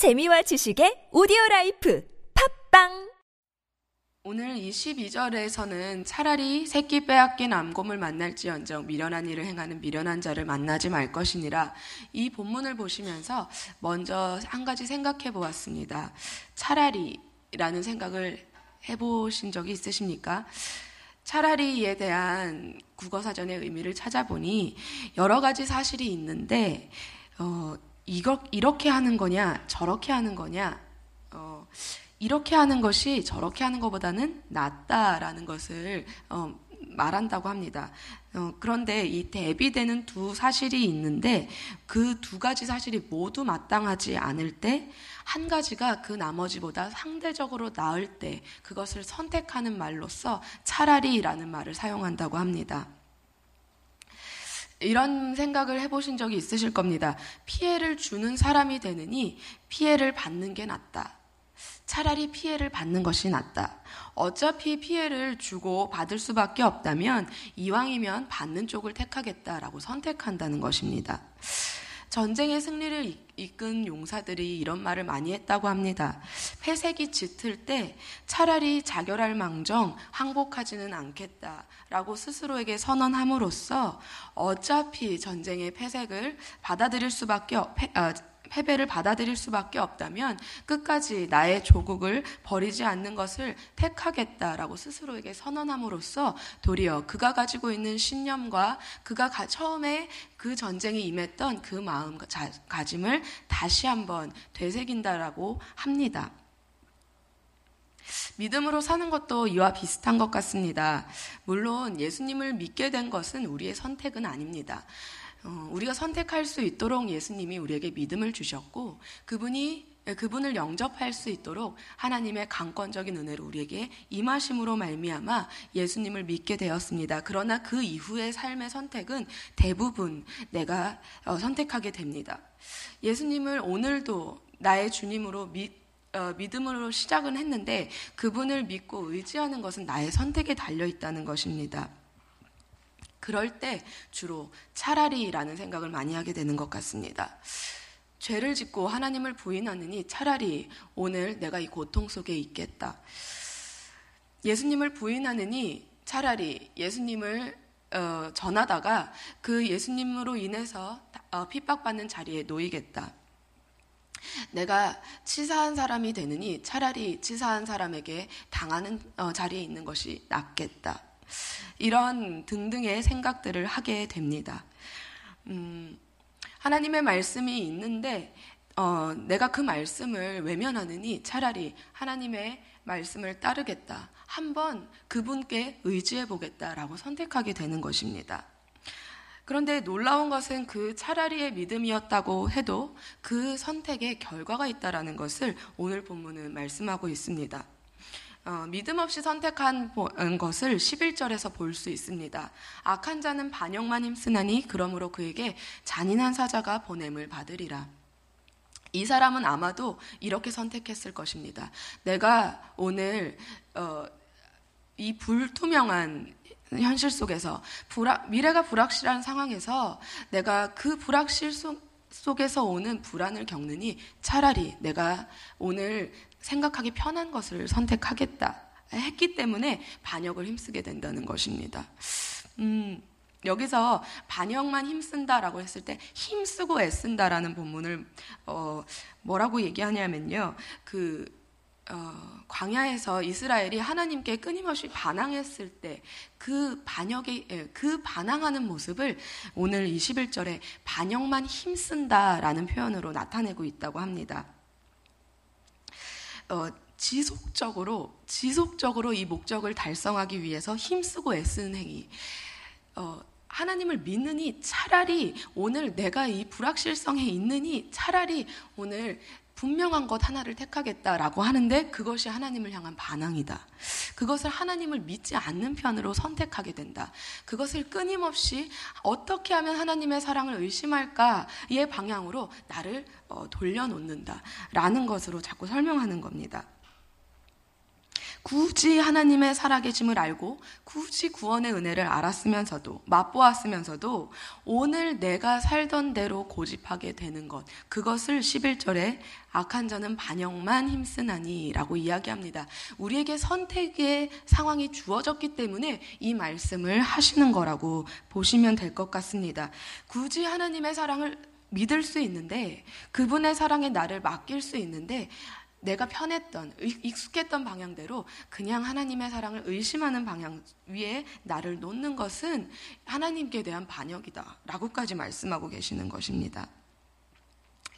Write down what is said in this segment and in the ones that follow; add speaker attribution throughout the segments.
Speaker 1: 재미와 지식의 오디오 라이프 팟빵
Speaker 2: 오늘 22절에서는 차라리 새끼 빼앗긴 암곰을 만날지언정 미련한 일을 행하는 미련한 자를 만나지 말 것이니라 이 본문을 보시면서 먼저 한 가지 생각해 보았습니다. 차라리라는 생각을 해보신 적이 있으십니까? 차라리에 대한 국어사전의 의미를 찾아보니 여러 가지 사실이 있는데 어, 이거, 이렇게 하는 거냐, 저렇게 하는 거냐, 어, 이렇게 하는 것이 저렇게 하는 것보다는 낫다라는 것을 어, 말한다고 합니다. 어, 그런데 이 대비되는 두 사실이 있는데 그 두 가지 사실이 모두 마땅하지 않을 때 한 가지가 그 나머지보다 상대적으로 나을 때 그것을 선택하는 말로써 차라리라는 말을 사용한다고 합니다. 이런 생각을 해보신 적이 있으실 겁니다. 피해를 주는 사람이 되느니 피해를 받는 게 낫다. 차라리 피해를 받는 것이 낫다. 어차피 피해를 주고 받을 수밖에 없다면 이왕이면 받는 쪽을 택하겠다라고 선택한다는 것입니다. 전쟁의 승리를 이끈 용사들이 이런 말을 많이 했다고 합니다. 패색이 짙을 때 차라리 자결할 망정 항복하지는 않겠다라고 스스로에게 선언함으로써 어차피 전쟁의 패색을 받아들일 수밖에 없, 아, 패배를 받아들일 수밖에 없다면 끝까지 나의 조국을 버리지 않는 것을 택하겠다라고 스스로에게 선언함으로써 도리어 그가 가지고 있는 신념과 그가 처음에 그 전쟁에 임했던 그 마음 가짐을 다시 한번 되새긴다라고 합니다. 믿음으로 사는 것도 이와 비슷한 것 같습니다. 물론 예수님을 믿게 된 것은 우리의 선택은 아닙니다. 어, 우리가 선택할 수 있도록 예수님이 우리에게 믿음을 주셨고 그분이 그분을 영접할 수 있도록 하나님의 강권적인 은혜로 우리에게 임하심으로 말미암아 예수님을 믿게 되었습니다. 그러나 그 이후의 삶의 선택은 대부분 내가 어, 선택하게 됩니다. 예수님을 오늘도 나의 주님으로 믿, 어, 믿음으로 시작은 했는데 그분을 믿고 의지하는 것은 나의 선택에 달려 있다는 것입니다. 그럴 때 주로 차라리라는 생각을 많이 하게 되는 것 같습니다. 죄를 짓고 하나님을 부인하느니 차라리 오늘 내가 이 고통 속에 있겠다. 예수님을 부인하느니 차라리 예수님을 어, 전하다가 그 예수님으로 인해서 어, 핍박받는 자리에 놓이겠다. 내가 치사한 사람이 되느니 차라리 치사한 사람에게 당하는 어, 자리에 있는 것이 낫겠다. 이런 등등의 생각들을 하게 됩니다. 음, 하나님의 말씀이 있는데 어, 내가 그 말씀을 외면하느니 차라리 하나님의 말씀을 따르겠다. 한번 그분께 의지해 보겠다라고 선택하게 되는 것입니다. 그런데 놀라운 것은 그 차라리의 믿음이었다고 해도 그 선택에 결과가 있다라는 것을 오늘 본문은 말씀하고 있습니다. 어, 믿음 없이 선택한 것을 11절에서 볼 수 있습니다. 악한 자는 반역만 힘쓰나니 그러므로 그에게 잔인한 사자가 보냄을 받으리라. 이 사람은 아마도 이렇게 선택했을 것입니다. 내가 오늘 어, 이 불투명한 현실 속에서 불악, 미래가 불확실한 상황에서 내가 그 불확실 속, 속에서 오는 불안을 겪느니 차라리 내가 오늘 생각하기 편한 것을 선택하겠다 했기 때문에 반역을 힘쓰게 된다는 것입니다. 음, 여기서 반역만 힘쓴다라고 했을 때 힘쓰고 애쓴다라는 본문을 어, 뭐라고 얘기하냐면요. 그 어, 광야에서 이스라엘이 하나님께 끊임없이 반항했을 때 그 반역의 예, 그 반항하는 모습을 오늘 21절에 반역만 힘쓴다라는 표현으로 나타내고 있다고 합니다. 어, 지속적으로 지속적으로 이 목적을 달성하기 위해서 힘쓰고 애쓰는 행위. 어, 하나님을 믿느니 차라리 오늘 내가 이 불확실성에 있느니 차라리 오늘 분명한 것 하나를 택하겠다라고 하는데 그것이 하나님을 향한 반항이다. 그것을 하나님을 믿지 않는 편으로 선택하게 된다. 그것을 끊임없이 어떻게 하면 하나님의 사랑을 의심할까의 방향으로 나를 어, 돌려놓는다. 라는 것으로 자꾸 설명하는 겁니다. 굳이 하나님의 살아계심을 알고 굳이 구원의 은혜를 알았으면서도 맛보았으면서도 오늘 내가 살던 대로 고집하게 되는 것 그것을 11절에 악한 자는 반역만 힘쓰나니라고 이야기합니다. 우리에게 선택의 상황이 주어졌기 때문에 이 말씀을 하시는 거라고 보시면 될 것 같습니다. 굳이 하나님의 사랑을 믿을 수 있는데 그분의 사랑에 나를 맡길 수 있는데 내가 편했던 익숙했던 방향대로 그냥 하나님의 사랑을 의심하는 방향 위에 나를 놓는 것은 하나님께 대한 반역이다라고까지 말씀하고 계시는 것입니다.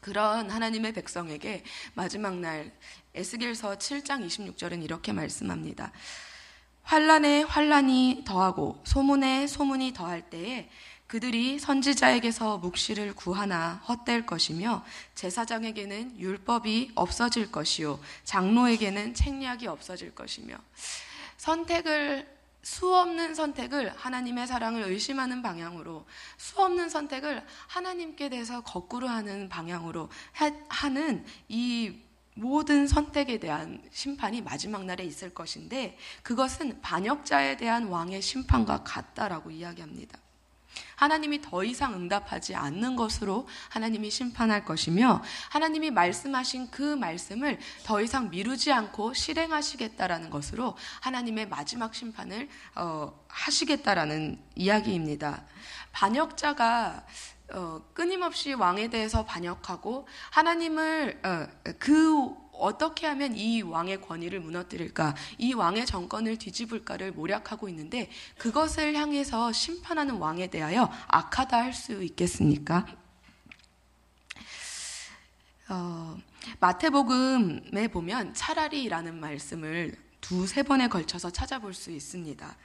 Speaker 2: 그런 하나님의 백성에게 마지막 날 에스겔서 7장 26절은 이렇게 말씀합니다. 환란에 환란이 더하고 소문에 소문이 더할 때에 그들이 선지자에게서 묵시를 구하나 헛될 것이며 제사장에게는 율법이 없어질 것이요 장로에게는 책략이 없어질 것이며 선택을 수 없는 선택을 하나님의 사랑을 의심하는 방향으로 수 없는 선택을 하나님께 대해서 거꾸로 하는 방향으로 하는 이 모든 선택에 대한 심판이 마지막 날에 있을 것인데 그것은 반역자에 대한 왕의 심판과 같다라고 이야기합니다. 하나님이 더 이상 응답하지 않는 것으로 하나님이 심판할 것이며 하나님이 말씀하신 그 말씀을 더 이상 미루지 않고 실행하시겠다라는 것으로 하나님의 마지막 심판을 어, 하시겠다라는 이야기입니다. 반역자가 어, 끊임없이 왕에 대해서 반역하고 하나님을 어, 그 어떻게 하면 이 왕의 권위를 무너뜨릴까, 이 왕의 정권을 뒤집을까를 모략하고 있는데 그것을 향해서 심판하는 왕에 대하여 악하다 할 수 있겠습니까? 어, 마태복음에 보면 차라리라는 말씀을 두세 번에 걸쳐서 찾아볼 수 있습니다.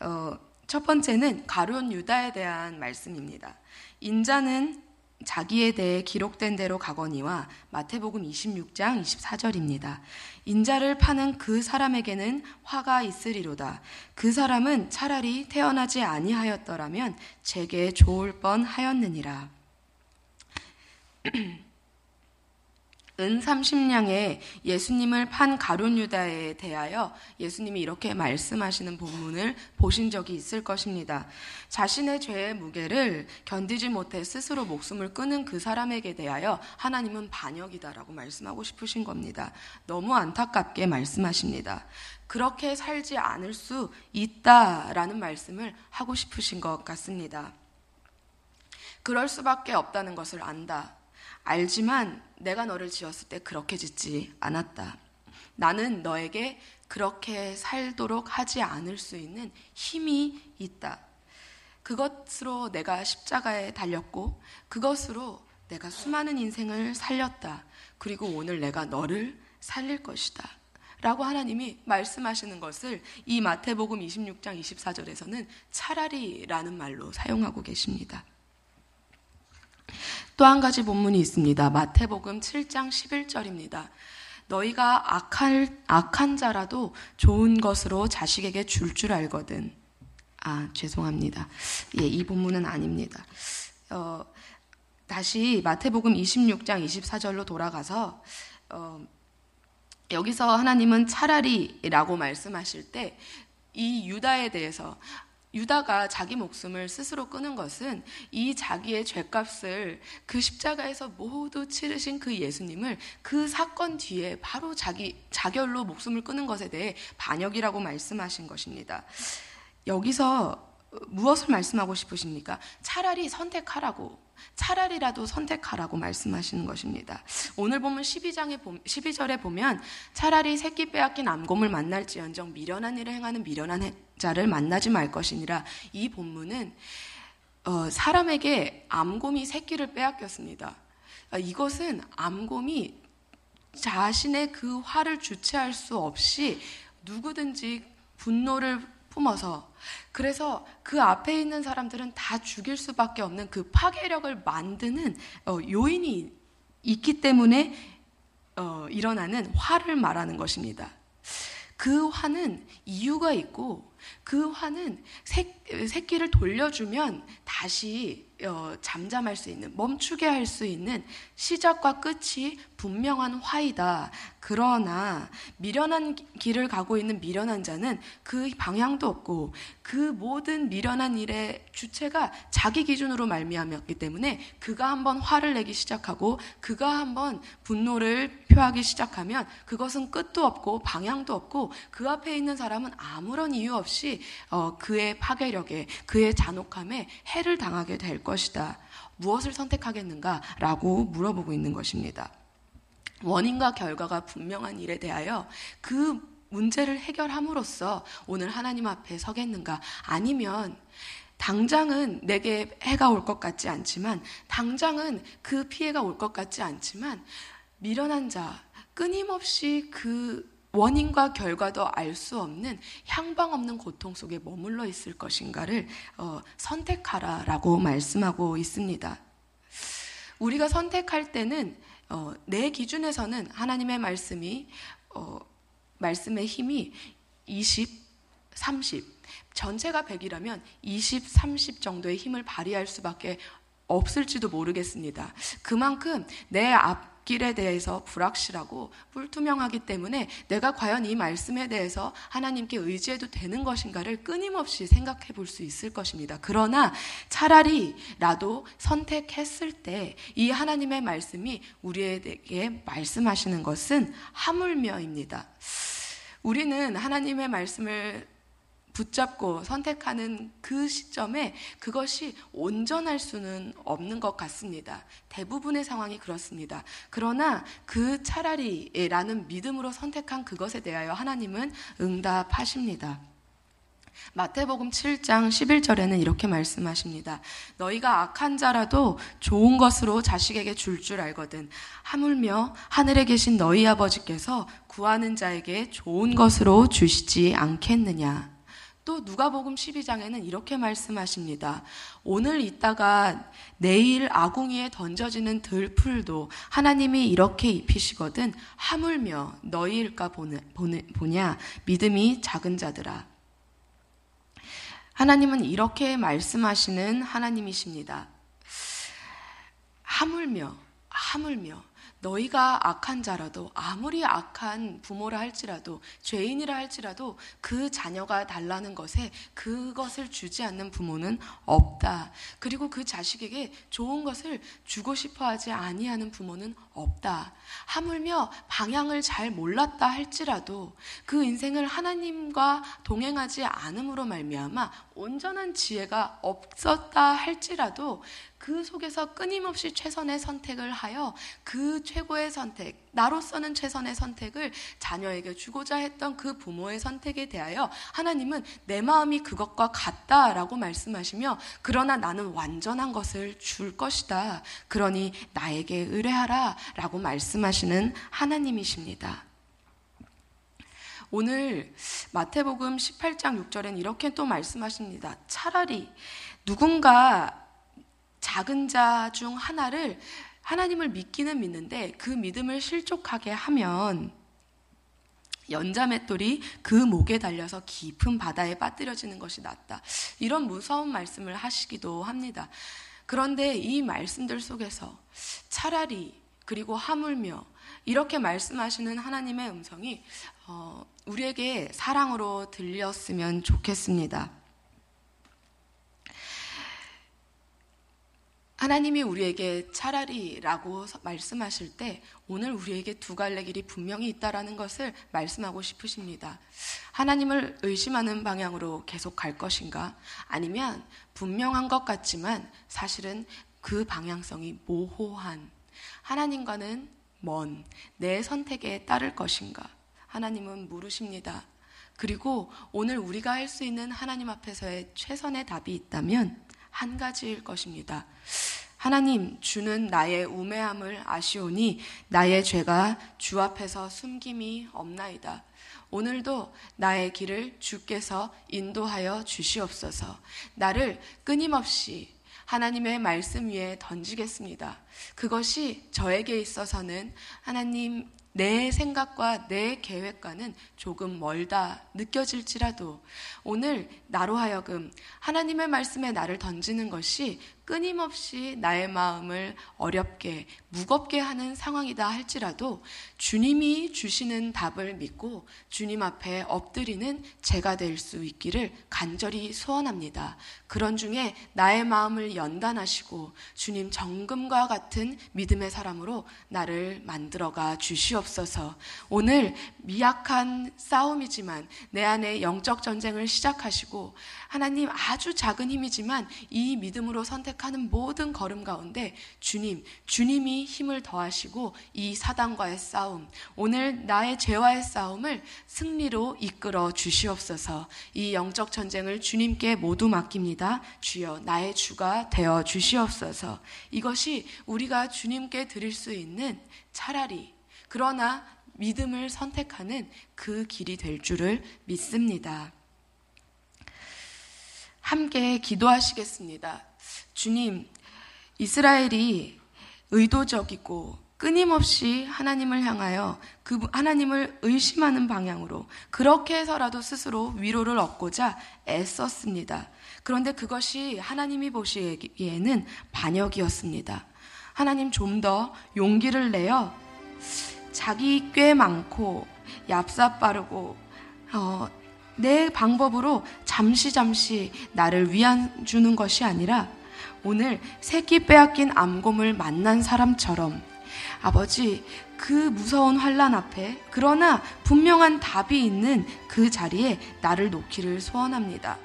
Speaker 2: 어, 첫 번째는 가룟 유다에 대한 말씀입니다. 인자는 자기에 대해 기록된 대로 가거니와 마태복음 26장 24절입니다. 인자를 파는 그 사람에게는 화가 있으리로다. 그 사람은 차라리 태어나지 아니하였더라면 제게 좋을 뻔 하였느니라. 은 30냥에 예수님을 판 가룟 유다에 대하여 예수님이 이렇게 말씀하시는 본문을 보신 적이 있을 것입니다. 자신의 죄의 무게를 견디지 못해 스스로 목숨을 끊은 그 사람에게 대하여 하나님은 반역이다라고 말씀하고 싶으신 겁니다. 너무 안타깝게 말씀하십니다. 그렇게 살지 않을 수 있다라는 말씀을 하고 싶으신 것 같습니다. 그럴 수밖에 없다는 것을 안다. 알지만 내가 너를 지었을 때 그렇게 짓지 않았다. 나는 너에게 그렇게 살도록 하지 않을 수 있는 힘이 있다. 그것으로 내가 십자가에 달렸고 그것으로 내가 수많은 인생을 살렸다. 그리고 오늘 내가 너를 살릴 것이다. 라고 하나님이 말씀하시는 것을 이 마태복음 26장 24절에서는 차라리 라는 말로 사용하고 계십니다. 또 한 가지 본문이 있습니다. 마태복음 7장 11절입니다. 너희가 악할, 악한 자라도 좋은 것으로 자식에게 줄줄 줄 알거든. 아, 죄송합니다. 예, 이 본문은 아닙니다. 어, 다시 마태복음 26장 24절로 돌아가서, 어, 여기서 하나님은 차라리라고 말씀하실 때, 이 유다에 대해서 유다가 자기 목숨을 스스로 끊은 것은 이 자기의 죄값을 그 십자가에서 모두 치르신 그 예수님을 그 사건 뒤에 바로 자기 자결로 목숨을 끊은 것에 대해 반역이라고 말씀하신 것입니다. 여기서 무엇을 말씀하고 싶으십니까? 차라리 선택하라고 차라리라도 선택하라고 말씀하시는 것입니다. 오늘 보면 12장에 12절에 보면 차라리 새끼 빼앗긴 암곰을 만날지언정 미련한 일을 행하는 미련한 자를 만나지 말 것이니라. 이 본문은 어, 사람에게 암곰이 새끼를 빼앗겼습니다. 어, 이것은 암곰이 자신의 그 화를 주체할 수 없이 누구든지 분노를 품어서 그래서 그 앞에 있는 사람들은 다 죽일 수밖에 없는 그 파괴력을 만드는 어, 요인이 있기 때문에 어, 일어나는 화를 말하는 것입니다. 그 화는 이유가 있고 그 화는 새, 끼를 돌려주면 다시 어, 잠잠할 수 있는, 멈추게 할 수 있는 시작과 끝이 분명한 화이다. 그러나 미련한 길을 가고 있는 미련한 자는 그 방향도 없고 그 모든 미련한 일의 주체가 자기 기준으로 말미암았기 때문에 그가 한번 화를 내기 시작하고 그가 한번 분노를 표하기 시작하면 그것은 끝도 없고 방향도 없고 그 앞에 있는 사람은 아무런 이유 없이 어, 그의 파괴력에 그의 잔혹함에 해를 당하게 될 것 이다. 무엇을 선택하겠는가 라고 물어보고 있는 것입니다. 원인과 결과가 분명한 일에 대하여 그 문제를 해결함으로써 오늘 하나님 앞에 서겠는가? 아니면 당장은 내게 해가 올 것 같지 않지만, 당장은 그 피해가 올 것 같지 않지만, 미련한 자, 끊임없이 그 원인과 결과도 알 수 없는 향방 없는 고통 속에 머물러 있을 것인가를 어, 선택하라라고 말씀하고 있습니다. 우리가 선택할 때는 어, 내 기준에서는 하나님의 말씀이 어, 말씀의 힘이 20, 30 전체가 100이라면 20, 30 정도의 힘을 발휘할 수밖에 없을지도 모르겠습니다. 그만큼 내 앞 길에 대해서 불확실하고 불투명하기 때문에 내가 과연 이 말씀에 대해서 하나님께 의지해도 되는 것인가를 끊임없이 생각해 볼 수 있을 것입니다. 그러나 차라리 나도 선택했을 때 이 하나님의 말씀이 우리에게 말씀하시는 것은 하물며입니다. 우리는 하나님의 말씀을 붙잡고 선택하는 그 시점에 그것이 온전할 수는 없는 것 같습니다. 대부분의 상황이 그렇습니다. 그러나 그 차라리라는 믿음으로 선택한 그것에 대하여 하나님은 응답하십니다. 마태복음 7장 11절에는 이렇게 말씀하십니다. 너희가 악한 자라도 좋은 것으로 자식에게 줄줄 줄 알거든. 하물며 하늘에 계신 너희 아버지께서 구하는 자에게 좋은 것으로 주시지 않겠느냐. 또 누가복음 12장에는 이렇게 말씀하십니다. 오늘 있다가 내일 아궁이에 던져지는 들풀도 하나님이 이렇게 입히시거든 하물며 너희일까 보냐 믿음이 작은 자들아. 하나님은 이렇게 말씀하시는 하나님이십니다. 하물며 하물며 너희가 악한 자라도 아무리 악한 부모라 할지라도 죄인이라 할지라도 그 자녀가 달라는 것에 그것을 주지 않는 부모는 없다. 그리고 그 자식에게 좋은 것을 주고 싶어 하지 아니하는 부모는 없다. 하물며 방향을 잘 몰랐다 할지라도 그 인생을 하나님과 동행하지 않음으로 말미암아 온전한 지혜가 없었다 할지라도 그 속에서 끊임없이 최선의 선택을 하여 그 최고의 선택, 나로서는 최선의 선택을 자녀에게 주고자 했던 그 부모의 선택에 대하여 하나님은 내 마음이 그것과 같다라고 말씀하시며 그러나 나는 완전한 것을 줄 것이다. 그러니 나에게 의뢰하라 라고 말씀하시는 하나님이십니다. 오늘 마태복음 18장 6절엔 이렇게 또 말씀하십니다. 차라리 누군가 작은 자 중 하나를 하나님을 믿기는 믿는데 그 믿음을 실족하게 하면 연자맷돌이 그 목에 달려서 깊은 바다에 빠뜨려지는 것이 낫다. 이런 무서운 말씀을 하시기도 합니다. 그런데 이 말씀들 속에서 차라리 그리고 하물며 이렇게 말씀하시는 하나님의 음성이 어, 우리에게 사랑으로 들렸으면 좋겠습니다. 하나님이 우리에게 차라리라고 말씀하실 때 오늘 우리에게 두 갈래 길이 분명히 있다라는 것을 말씀하고 싶으십니다. 하나님을 의심하는 방향으로 계속 갈 것인가? 아니면 분명한 것 같지만 사실은 그 방향성이 모호한 하나님과는 먼 내 선택에 따를 것인가? 하나님은 물으십니다. 그리고 오늘 우리가 할 수 있는 하나님 앞에서의 최선의 답이 있다면 한 가지일 것입니다. 하나님, 주는 나의 우매함을 아시오니 나의 죄가 주 앞에서 숨김이 없나이다. 오늘도 나의 길을 주께서 인도하여 주시옵소서. 나를 끊임없이 하나님의 말씀 위에 던지겠습니다. 그것이 저에게 있어서는 하나님 내 생각과 내 계획과는 조금 멀다 느껴질지라도 오늘 나로 하여금 하나님의 말씀에 나를 던지는 것이 끊임없이 나의 마음을 어렵게, 무겁게 하는 상황이다 할지라도 주님이 주시는 답을 믿고 주님 앞에 엎드리는 제가 될 수 있기를 간절히 소원합니다. 그런 중에 나의 마음을 연단하시고 주님 정금과 같은 믿음의 사람으로 나를 만들어가 주시옵소서 오늘 미약한 싸움이지만 내 안에 영적 전쟁을 시작하시고 하나님 아주 작은 힘이지만 이 믿음으로 선택하는 모든 걸음 가운데 주님, 주님이 힘을 더하시고 이 사단과의 싸움, 오늘 나의 죄와의 싸움을 승리로 이끌어 주시옵소서 이 영적 전쟁을 주님께 모두 맡깁니다. 주여 나의 주가 되어 주시옵소서 이것이 우리가 주님께 드릴 수 있는 차라리 그러나 믿음을 선택하는 그 길이 될 줄을 믿습니다. 함께 기도하시겠습니다. 주님, 이스라엘이 의도적이고 끊임없이 하나님을 향하여 그 하나님을 의심하는 방향으로 그렇게 해서라도 스스로 위로를 얻고자 애썼습니다. 그런데 그것이 하나님이 보시기에는 반역이었습니다. 하나님 좀 더 용기를 내어 자기 꽤 많고 얍삽 빠르고 어, 내 방법으로 잠시 잠시 나를 위안 주는 것이 아니라 오늘 새끼 빼앗긴 암곰을 만난 사람처럼 아버지 그 무서운 환란 앞에 그러나 분명한 답이 있는 그 자리에 나를 놓기를 소원합니다.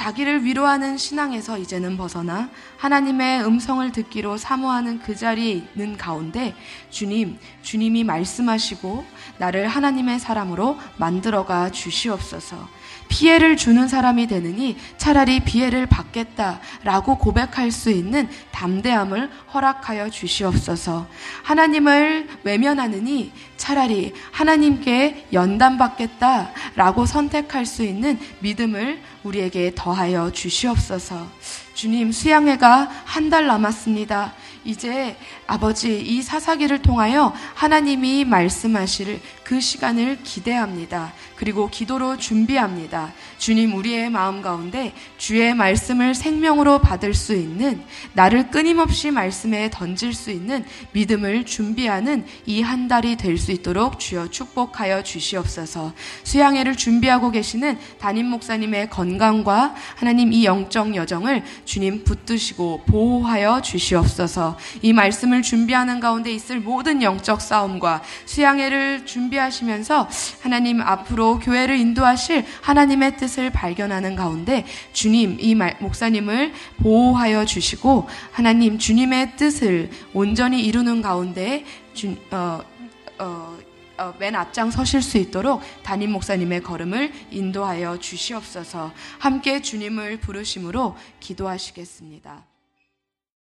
Speaker 2: 자기를 위로하는 신앙에서 이제는 벗어나 하나님의 음성을 듣기로 사모하는 그 자리에 있는 가운데 주님, 주님이 말씀하시고 나를 하나님의 사람으로 만들어가 주시옵소서. 피해를 주는 사람이 되느니 차라리 피해를 받겠다라고 고백할 수 있는 담대함을 허락하여 주시옵소서. 하나님을 외면하느니 차라리 하나님께 연단받겠다라고 선택할 수 있는 믿음을 우리에게 더하여 주시옵소서. 주님, 수양회가 한 달 남았습니다. 이제 아버지 이 사사기를 통하여 하나님이 말씀하실 그 시간을 기대합니다. 그리고 기도로 준비합니다. 주님 우리의 마음 가운데 주의 말씀을 생명으로 받을 수 있는 나를 끊임없이 말씀에 던질 수 있는 믿음을 준비하는 이 한 달이 될 수 있도록 주여 축복하여 주시옵소서. 수양회를 준비하고 계시는 담임 목사님의 건강과 하나님 이 영적 여정을 주님 붙드시고 보호하여 주시옵소서. 이 말씀을 준비하는 가운데 있을 모든 영적 싸움과 수양회를 준비하시면서 하나님 앞으로 교회를 인도하실 하나님의 뜻을 발견하는 가운데 주님 이 목사님을 보호하여 주시고 하나님 주님의 뜻을 온전히 이루는 가운데 주, 어, 어, 어, 맨 앞장 서실 수 있도록 담임 목사님의 걸음을 인도하여 주시옵소서 함께 주님을 부르심으로 기도하시겠습니다.